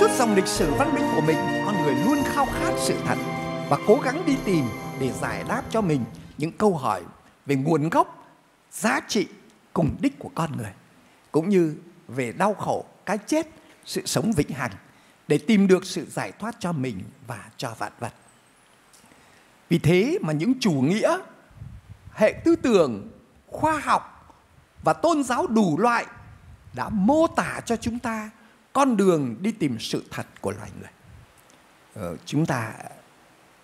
suốt dòng lịch sử văn minh của mình, con người luôn khao khát sự thật và cố gắng đi tìm để giải đáp cho mình những câu hỏi về nguồn gốc, giá trị, cùng đích của con người, cũng như về đau khổ cái chết, sự sống vĩnh hằng để tìm được sự giải thoát cho mình và cho vạn vật. Vì thế mà những chủ nghĩa, hệ tư tưởng, khoa học và tôn giáo đủ loại đã mô tả cho chúng ta con đường đi tìm sự thật của loài người. Ờ, chúng ta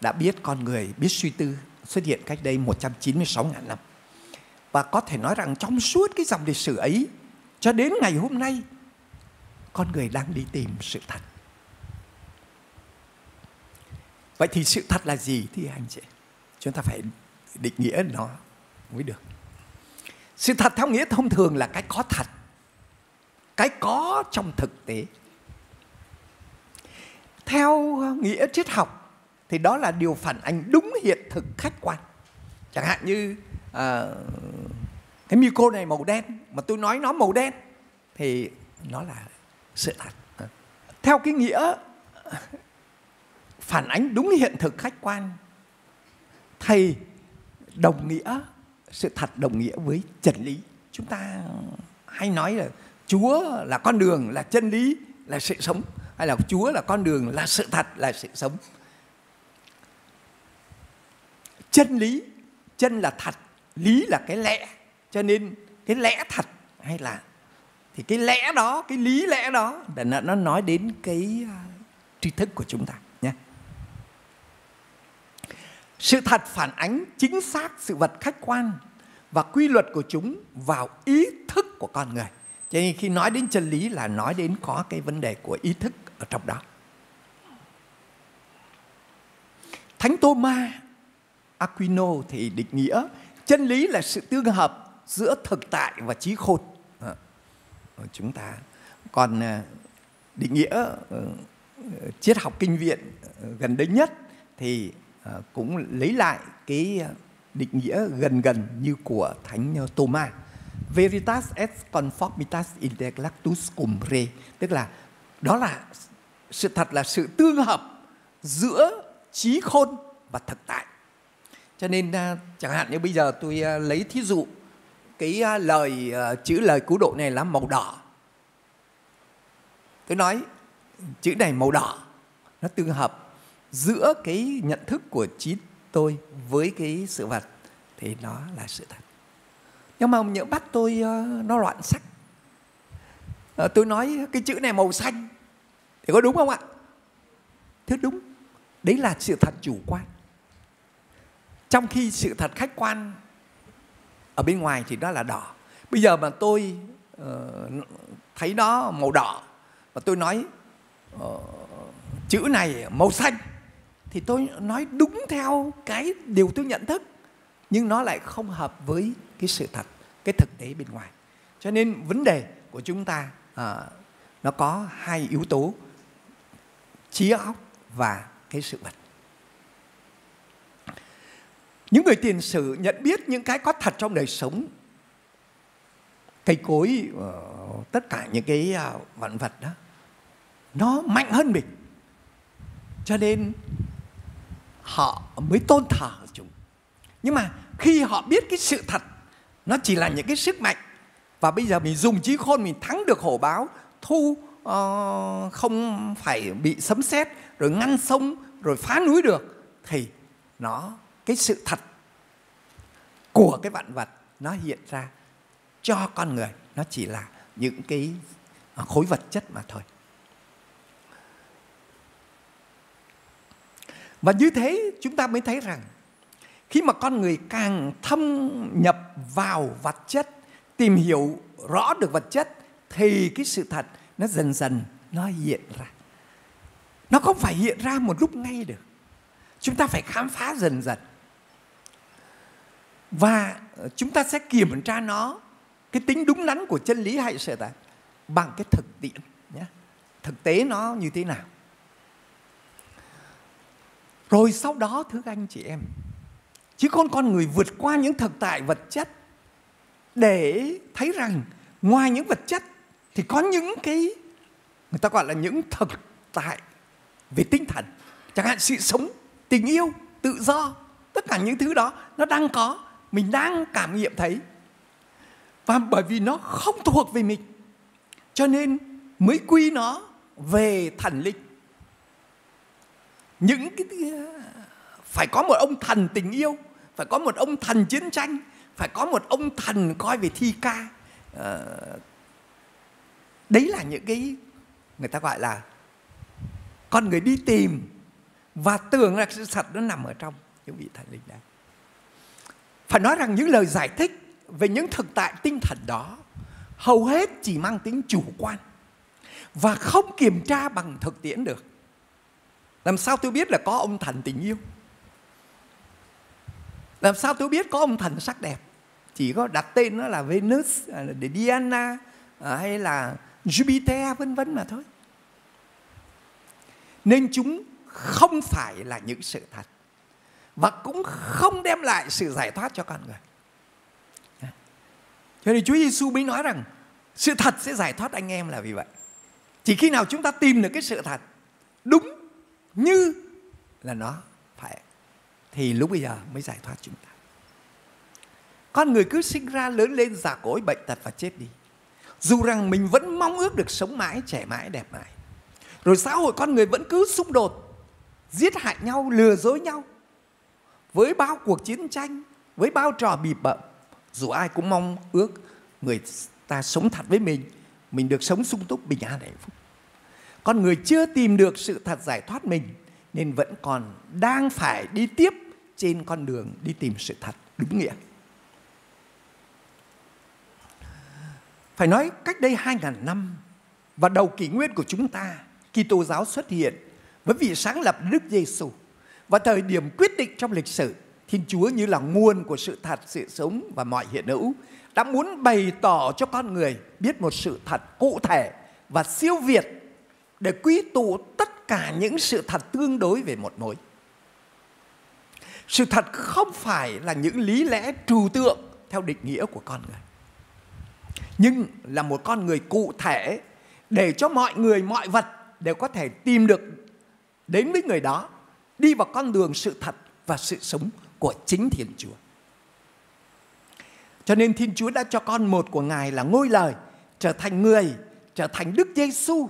đã biết con người biết suy tư xuất hiện cách đây 196 ngàn năm. Và có thể nói rằng trong suốt cái dòng lịch sử ấy cho đến ngày hôm nay con người đang đi tìm sự thật. Vậy thì sự thật là gì thì anh chị? Chúng ta phải định nghĩa nó mới được. Sự thật theo nghĩa thông thường là cái có thật. Cái có trong thực tế. Theo nghĩa triết học thì đó là điều phản ánh đúng hiện thực khách quan. Chẳng hạn như uh, cái micro này màu đen mà tôi nói nó màu đen thì nó là sự thật. Theo cái nghĩa phản ánh đúng hiện thực khách quan thầy đồng nghĩa sự thật đồng nghĩa với chân lý chúng ta hay nói là chúa là con đường, là chân lý, là sự sống. Hay là chúa là con đường, là sự thật, là sự sống. Chân lý, chân là thật, lý là cái lẽ. Cho nên cái lẽ thật hay là, thì cái lẽ đó, cái lý lẽ đó là nó nói đến cái à, tri thức của chúng ta nhé. Sự thật phản ánh chính xác sự vật khách quan và quy luật của chúng vào ý thức của con người. Cho nên khi nói đến chân lý là nói đến có cái vấn đề của ý thức ở trong đó. Thánh Thomas Aquino thì định nghĩa chân lý là sự tương hợp giữa thực tại và trí khôn. À, chúng ta còn à, định nghĩa ờ, triết học kinh viện ờ, gần đây nhất thì ờ, cũng lấy lại cái định nghĩa gần gần như của Thánh Thomas. Veritas et conformitas intellectus cum re, tức là đó là sự thật là sự tương hợp giữa trí khôn và thực tại. Cho nên à, chẳng hạn như bây giờ tôi à, lấy thí dụ cái à, lời chữ lời cứu độ này là màu đỏ. Tôi nói chữ này màu đỏ nó tương hợp giữa cái nhận thức của trí tôi với cái sự vật thì nó là sự thật nhưng mà nhớ bắt tôi ờ, nó loạn sắc. Ờ, tôi nói cái chữ này màu xanh. Thì có đúng không ạ? Thưa đúng. Đấy là sự thật chủ quan. Trong khi sự thật khách quan ở bên ngoài thì đó là đỏ. Bây giờ mà tôi uh, thấy nó màu đỏ và tôi nói uh, chữ này màu xanh thì tôi nói đúng theo cái điều tôi nhận thức nhưng nó lại không hợp với cái sự thật cái thực tế bên ngoài. Cho nên vấn đề của chúng ta à, nó có hai yếu tố trí óc và cái sự vật. Những người tiền sử nhận biết những cái có thật trong đời sống cây cối ờ, tất cả những cái ờ, vạn vật đó nó mạnh hơn mình. Cho nên họ mới tôn thờ chúng. Nhưng mà khi họ biết cái sự thật nó chỉ là những cái sức mạnh. Và bây giờ mình dùng trí khôn mình thắng được hổ báo thu uh, không phải bị sấm sét rồi ngăn sông rồi phá núi được thì nó cái sự thật của cái vạn vật nó hiện ra cho con người. Nó chỉ là những cái à, khối vật chất mà thôi. Và như thế chúng ta mới thấy rằng khi mà con người càng thâm nhập vào vật chất, tìm hiểu rõ được vật chất thì cái sự thật nó dần dần nó hiện ra. Nó không phải hiện ra một lúc ngay được. Chúng ta phải khám phá dần dần. Và chúng ta sẽ kiểm tra nó cái tính đúng đắn của chân lý hay sự thật bằng cái thực tiễn nhé. Thực tế nó như thế nào? Rồi sau đó thưa anh chị em, chứ con con người vượt qua những thực tại vật chất để thấy rằng ngoài những vật chất thì có những cái, người ta gọi là những thực tại về tinh thần. Chẳng hạn sự sống, tình yêu, tự do, tất cả những thứ đó nó đang có, mình đang cảm nghiệm thấy. Và bởi vì nó không thuộc về mình, cho nên mới quy nó về thần linh. Những cái, phải có một ông thần tình yêu phải có một ông thần chiến tranh phải có một ông thần coi về thi ca. À, đấy là những cái người ta gọi là con người đi tìm và tưởng là sự thật nó nằm ở trong những vị thần linh đấy phải nói rằng những lời giải thích về những thực tại tinh thần đó hầu hết chỉ mang tính chủ quan và không kiểm tra bằng thực tiễn được. Làm sao tôi biết là có ông thần tình yêu? Làm sao tôi biết có ông thần sắc đẹp? Chỉ có đặt tên nó là Venus à, để Diana à, hay là Jupiter, vân vân mà thôi. Nên chúng không phải là những sự thật, và cũng không đem lại sự giải thoát cho con người. À, cho nên Chúa Giêsu mới nói rằng, sự thật sẽ giải thoát anh em là vì vậy. Chỉ khi nào chúng ta tìm được cái sự thật đúng như là nó phải thì lúc bây giờ mới giải thoát chúng ta. Con người cứ sinh ra lớn lên già cỗi, bệnh tật và chết đi. Dù rằng mình vẫn mong ước được sống mãi, trẻ mãi, đẹp mãi. Rồi xã hội con người vẫn cứ xung đột, giết hại nhau, lừa dối nhau. Với bao cuộc chiến tranh, với bao trò bịp bợm, dù ai cũng mong ước người ta sống thật với mình mình được sống sung túc, bình an, hạnh phúc. Con người chưa tìm được sự thật giải thoát mình, nên vẫn còn đang phải đi tiếp trên con đường đi tìm sự thật đúng nghĩa phải nói cách đây 2.000 năm và đầu kỷ nguyên của chúng ta Kitô giáo xuất hiện với vị sáng lập Đức Giêsu và thời điểm quyết định trong lịch sử Thiên Chúa như là nguồn của sự thật, sự sống và mọi hiện hữu đã muốn bày tỏ cho con người biết một sự thật cụ thể và siêu việt để quy tụ tất cả những sự thật tương đối về một mối. Sự thật không phải là những lý lẽ trừu tượng theo định nghĩa của con người. Nhưng là một con người cụ thể để cho mọi người, mọi vật đều có thể tìm được đến với người đó, đi vào con đường sự thật và sự sống của chính Thiên Chúa. Cho nên Thiên Chúa đã cho con một của Ngài là ngôi lời trở thành người, trở thành Đức Giêsu.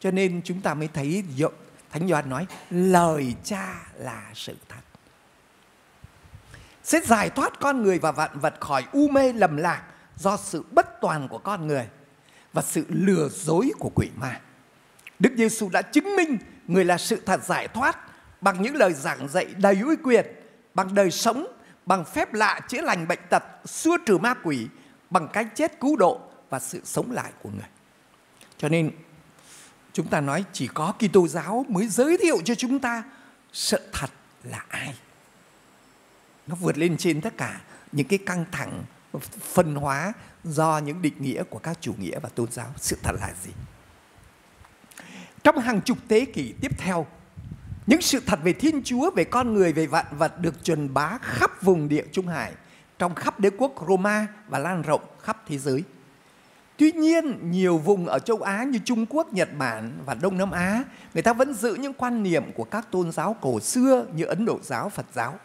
Cho nên chúng ta mới thấy Thánh Gioan nói lời Cha là sự thật. Sẽ giải thoát con người và vạn vật khỏi u mê lầm lạc do sự bất toàn của con người và sự lừa dối của quỷ ma. Đức Giêsu đã chứng minh người là sự thật giải thoát bằng những lời giảng dạy đầy uy quyền, bằng đời sống, bằng phép lạ chữa lành bệnh tật, xua trừ ma quỷ, bằng cái chết cứu độ và sự sống lại của người. Cho nên chúng ta nói chỉ có Kitô giáo mới giới thiệu cho chúng ta sự thật là ai. Nó vượt lên trên tất cả những cái căng thẳng phân hóa do những định nghĩa của các chủ nghĩa và tôn giáo. Sự thật là gì? Trong hàng chục thế kỷ tiếp theo, những sự thật về Thiên Chúa, về con người, về vạn vật được truyền bá khắp vùng địa Trung Hải, trong khắp đế quốc Roma và lan rộng khắp thế giới. Tuy nhiên, nhiều vùng ở châu Á như Trung Quốc, Nhật Bản và Đông Nam Á, người ta vẫn giữ những quan niệm của các tôn giáo cổ xưa như Ấn Độ giáo, Phật giáo.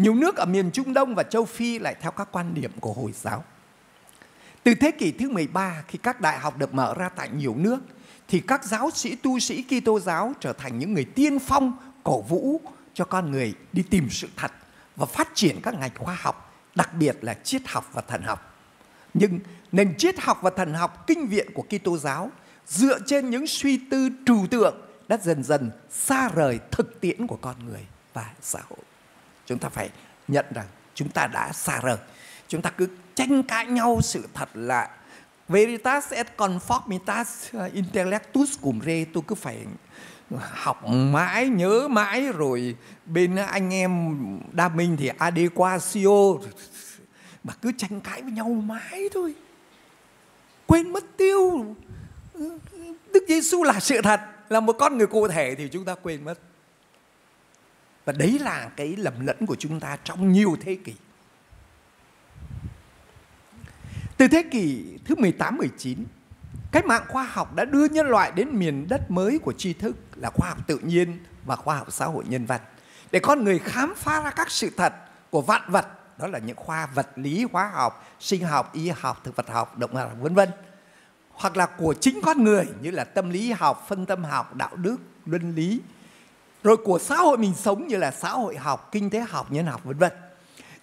Nhiều nước ở miền Trung Đông và châu Phi lại theo các quan điểm của Hồi giáo. Từ thế kỷ thứ 13, khi các đại học được mở ra tại nhiều nước, thì các giáo sĩ tu sĩ Kitô giáo trở thành những người tiên phong cổ vũ cho con người đi tìm sự thật và phát triển các ngành khoa học, đặc biệt là triết học và thần học. Nhưng nền triết học và thần học kinh viện của Kitô giáo dựa trên những suy tư trừu tượng đã dần dần xa rời thực tiễn của con người và xã hội. Chúng ta phải nhận rằng chúng ta đã xa rời. Chúng ta cứ tranh cãi nhau sự thật là veritas et conformitas uh, intellectus cum re. Tôi cứ phải học mãi, nhớ mãi, rồi bên anh em đa minh thì adequatio, mà cứ tranh cãi với nhau mãi thôi. Quên mất tiêu. Đức Giêsu là sự thật, là một con người cụ thể thì chúng ta quên mất và đấy là cái lầm lẫn của chúng ta trong nhiều thế kỷ. Từ thế kỷ thứ 18 19, cách mạng khoa học đã đưa nhân loại đến miền đất mới của tri thức là khoa học tự nhiên và khoa học xã hội nhân văn. Để con người khám phá ra các sự thật của vạn vật đó là những khoa vật lý hóa học sinh học y học thực vật học động vật vân vân hoặc là của chính con người như là tâm lý học phân tâm học đạo đức luân lý rồi của xã hội mình sống như là xã hội học, kinh tế học, nhân học, vân vân.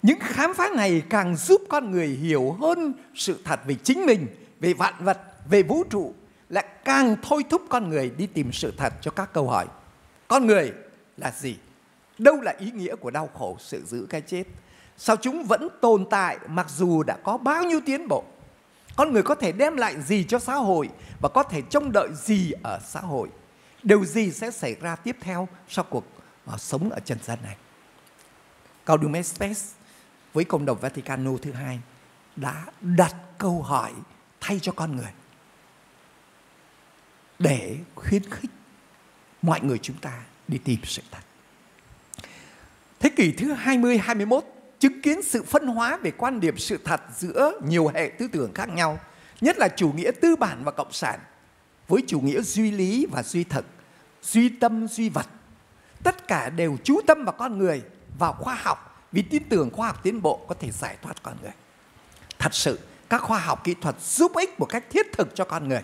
Những khám phá này càng giúp con người hiểu hơn sự thật về chính mình, về vạn vật, về vũ trụ, lại càng thôi thúc con người đi tìm sự thật cho các câu hỏi. Con người là gì? Đâu là ý nghĩa của đau khổ, sự giữ cái chết? Sao chúng vẫn tồn tại mặc dù đã có bao nhiêu tiến bộ? Con người có thể đem lại gì cho xã hội và có thể trông đợi gì ở xã hội? Điều gì sẽ xảy ra tiếp theo sau cuộc uh, sống ở trần gian này Gaudium et Spes với cộng đồng Vaticano thứ hai đã đặt câu hỏi thay cho con người để khuyến khích mọi người chúng ta đi tìm sự thật. Thế kỷ thứ 20 21 chứng kiến sự phân hóa về quan điểm sự thật giữa nhiều hệ tư tưởng khác nhau, nhất là chủ nghĩa tư bản và cộng sản với chủ nghĩa duy lý và duy thực, suy tâm suy vật. Tất cả đều chú tâm vào con người, vào khoa học vì tin tưởng khoa học tiến bộ có thể giải thoát con người. Thật sự, các khoa học kỹ thuật giúp ích một cách thiết thực cho con người.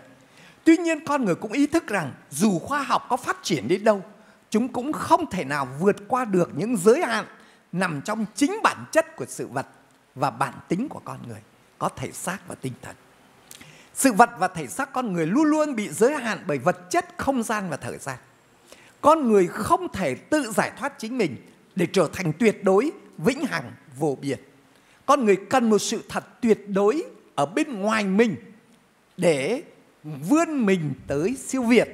Tuy nhiên con người cũng ý thức rằng dù khoa học có phát triển đến đâu, chúng cũng không thể nào vượt qua được những giới hạn nằm trong chính bản chất của sự vật và bản tính của con người, có thể xác và tinh thần. Sự vật và thể xác con người luôn luôn bị giới hạn bởi vật chất, không gian và thời gian. Con người không thể tự giải thoát chính mình để trở thành tuyệt đối, vĩnh hằng, vô biên. Con người cần một sự thật tuyệt đối ở bên ngoài mình để vươn mình tới siêu việt.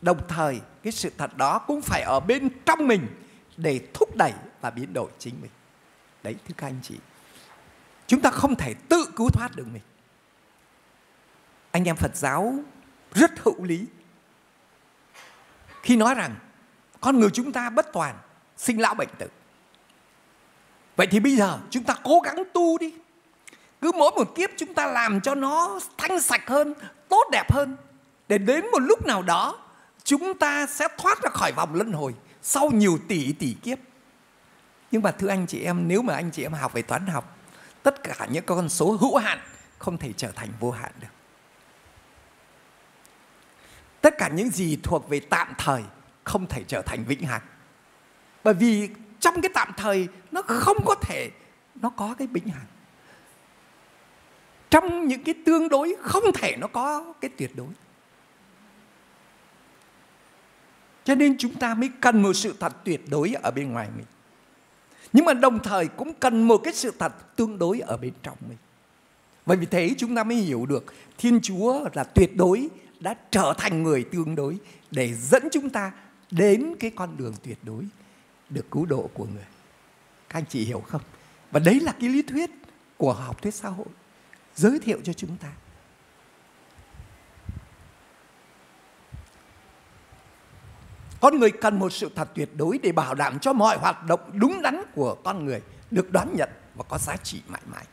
Đồng thời cái sự thật đó cũng phải ở bên trong mình để thúc đẩy và biến đổi chính mình. Đấy thưa các anh chị. Chúng ta không thể tự cứu thoát được mình. Anh em Phật giáo rất hữu lý khi nói rằng con người chúng ta bất toàn, sinh lão bệnh tử. Vậy thì bây giờ chúng ta cố gắng tu đi. Cứ mỗi một kiếp chúng ta làm cho nó thanh sạch hơn, tốt đẹp hơn. Để đến một lúc nào đó chúng ta sẽ thoát ra khỏi vòng luân hồi sau nhiều tỷ tỷ kiếp. Nhưng mà thưa anh chị em, nếu mà anh chị em học về toán học, tất cả những con số hữu hạn không thể trở thành vô hạn được. Tất cả những gì thuộc về tạm thời không thể trở thành vĩnh hằng. Bởi vì trong cái tạm thời, nó không có thể, nó có cái vĩnh hằng. Trong những cái tương đối, không thể nó có cái tuyệt đối. Cho nên chúng ta mới cần một sự thật tuyệt đối ở bên ngoài mình. Nhưng mà đồng thời cũng cần một cái sự thật tương đối ở bên trong mình. Bởi vì thế chúng ta mới hiểu được Thiên Chúa là tuyệt đối đã trở thành người tương đối để dẫn chúng ta đến cái con đường tuyệt đối được cứu độ của người. Các anh chị hiểu không? Và đấy là cái lý thuyết của học thuyết xã hội giới thiệu cho chúng ta. Con người cần một sự thật tuyệt đối để bảo đảm cho mọi hoạt động đúng đắn của con người được đón nhận và có giá trị mãi mãi.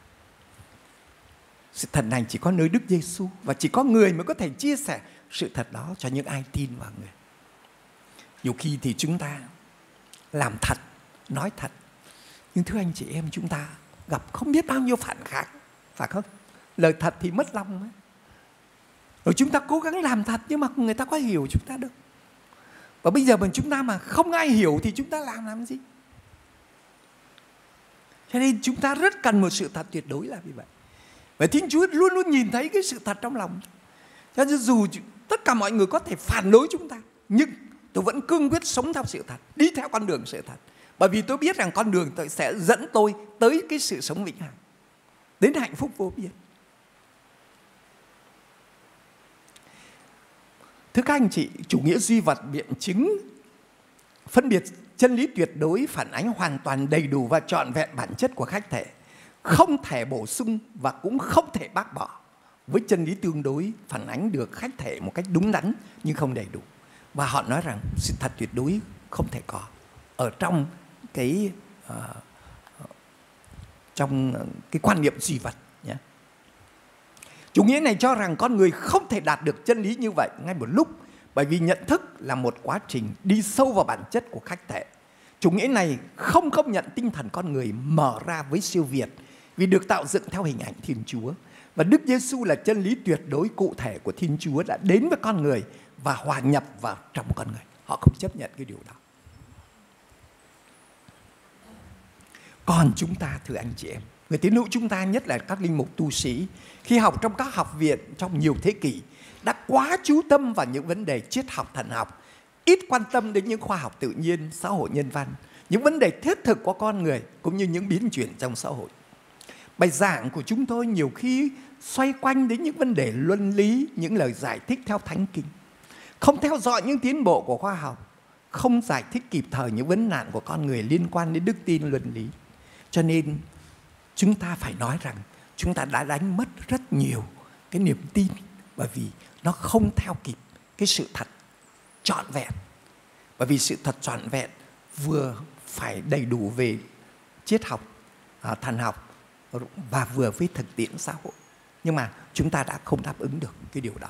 Sự thật này chỉ có nơi Đức Giêsu và chỉ có người mới có thể chia sẻ sự thật đó cho những ai tin vào người. Nhiều khi thì chúng ta làm thật, nói thật. Nhưng thưa anh chị em chúng ta gặp không biết bao nhiêu phản kháng, phải không? Lời thật thì mất lòng. Ấy. Rồi chúng ta cố gắng làm thật nhưng mà người ta có hiểu chúng ta đâu. Và bây giờ mà chúng ta mà không ai hiểu thì chúng ta làm làm gì? Cho nên chúng ta rất cần một sự thật tuyệt đối là vì vậy vậy Thiên Chúa luôn luôn nhìn thấy cái sự thật trong lòng. Cho nên dù tất cả mọi người có thể phản đối chúng ta, nhưng tôi vẫn cương quyết sống theo sự thật, đi theo con đường sự thật. Bởi vì tôi biết rằng con đường tôi sẽ dẫn tôi tới cái sự sống vĩnh hằng, đến hạnh phúc vô biên. Thưa các anh chị, chủ nghĩa duy vật biện chứng phân biệt chân lý tuyệt đối phản ánh hoàn toàn đầy đủ và trọn vẹn bản chất của khách thể, không thể bổ sung và cũng không thể bác bỏ. Với chân lý tương đối phản ánh được khách thể một cách đúng đắn nhưng không đầy đủ. Và họ nói rằng sự thật tuyệt đối không thể có ở trong cái uh, trong cái quan niệm duy vật nhé. Chủ nghĩa này cho rằng con người không thể đạt được chân lý như vậy ngay một lúc bởi vì nhận thức là một quá trình đi sâu vào bản chất của khách thể. Chủ nghĩa này không công nhận tinh thần con người mở ra với siêu việt vì được tạo dựng theo hình ảnh Thiên Chúa. Và Đức Giêsu là chân lý tuyệt đối cụ thể của Thiên Chúa đã đến với con người và hòa nhập vào trong con người. Họ không chấp nhận cái điều đó. Còn chúng ta thưa anh chị em, người tín hữu chúng ta nhất là các linh mục tu sĩ khi học trong các học viện trong nhiều thế kỷ đã quá chú tâm vào những vấn đề triết học thần học, ít quan tâm đến những khoa học tự nhiên, xã hội nhân văn, những vấn đề thiết thực của con người cũng như những biến chuyển trong xã hội. Bài giảng của chúng tôi nhiều khi xoay quanh đến những vấn đề luân lý, những lời giải thích theo thánh kinh. Không theo dõi những tiến bộ của khoa học, không giải thích kịp thời những vấn nạn của con người liên quan đến đức tin luân lý. Cho nên chúng ta phải nói rằng chúng ta đã đánh mất rất nhiều cái niềm tin bởi vì nó không theo kịp cái sự thật trọn vẹn. Bởi vì sự thật trọn vẹn vừa phải đầy đủ về triết học, à, thần học và vừa với thực tiễn xã hội. Nhưng mà chúng ta đã không đáp ứng được cái điều đó.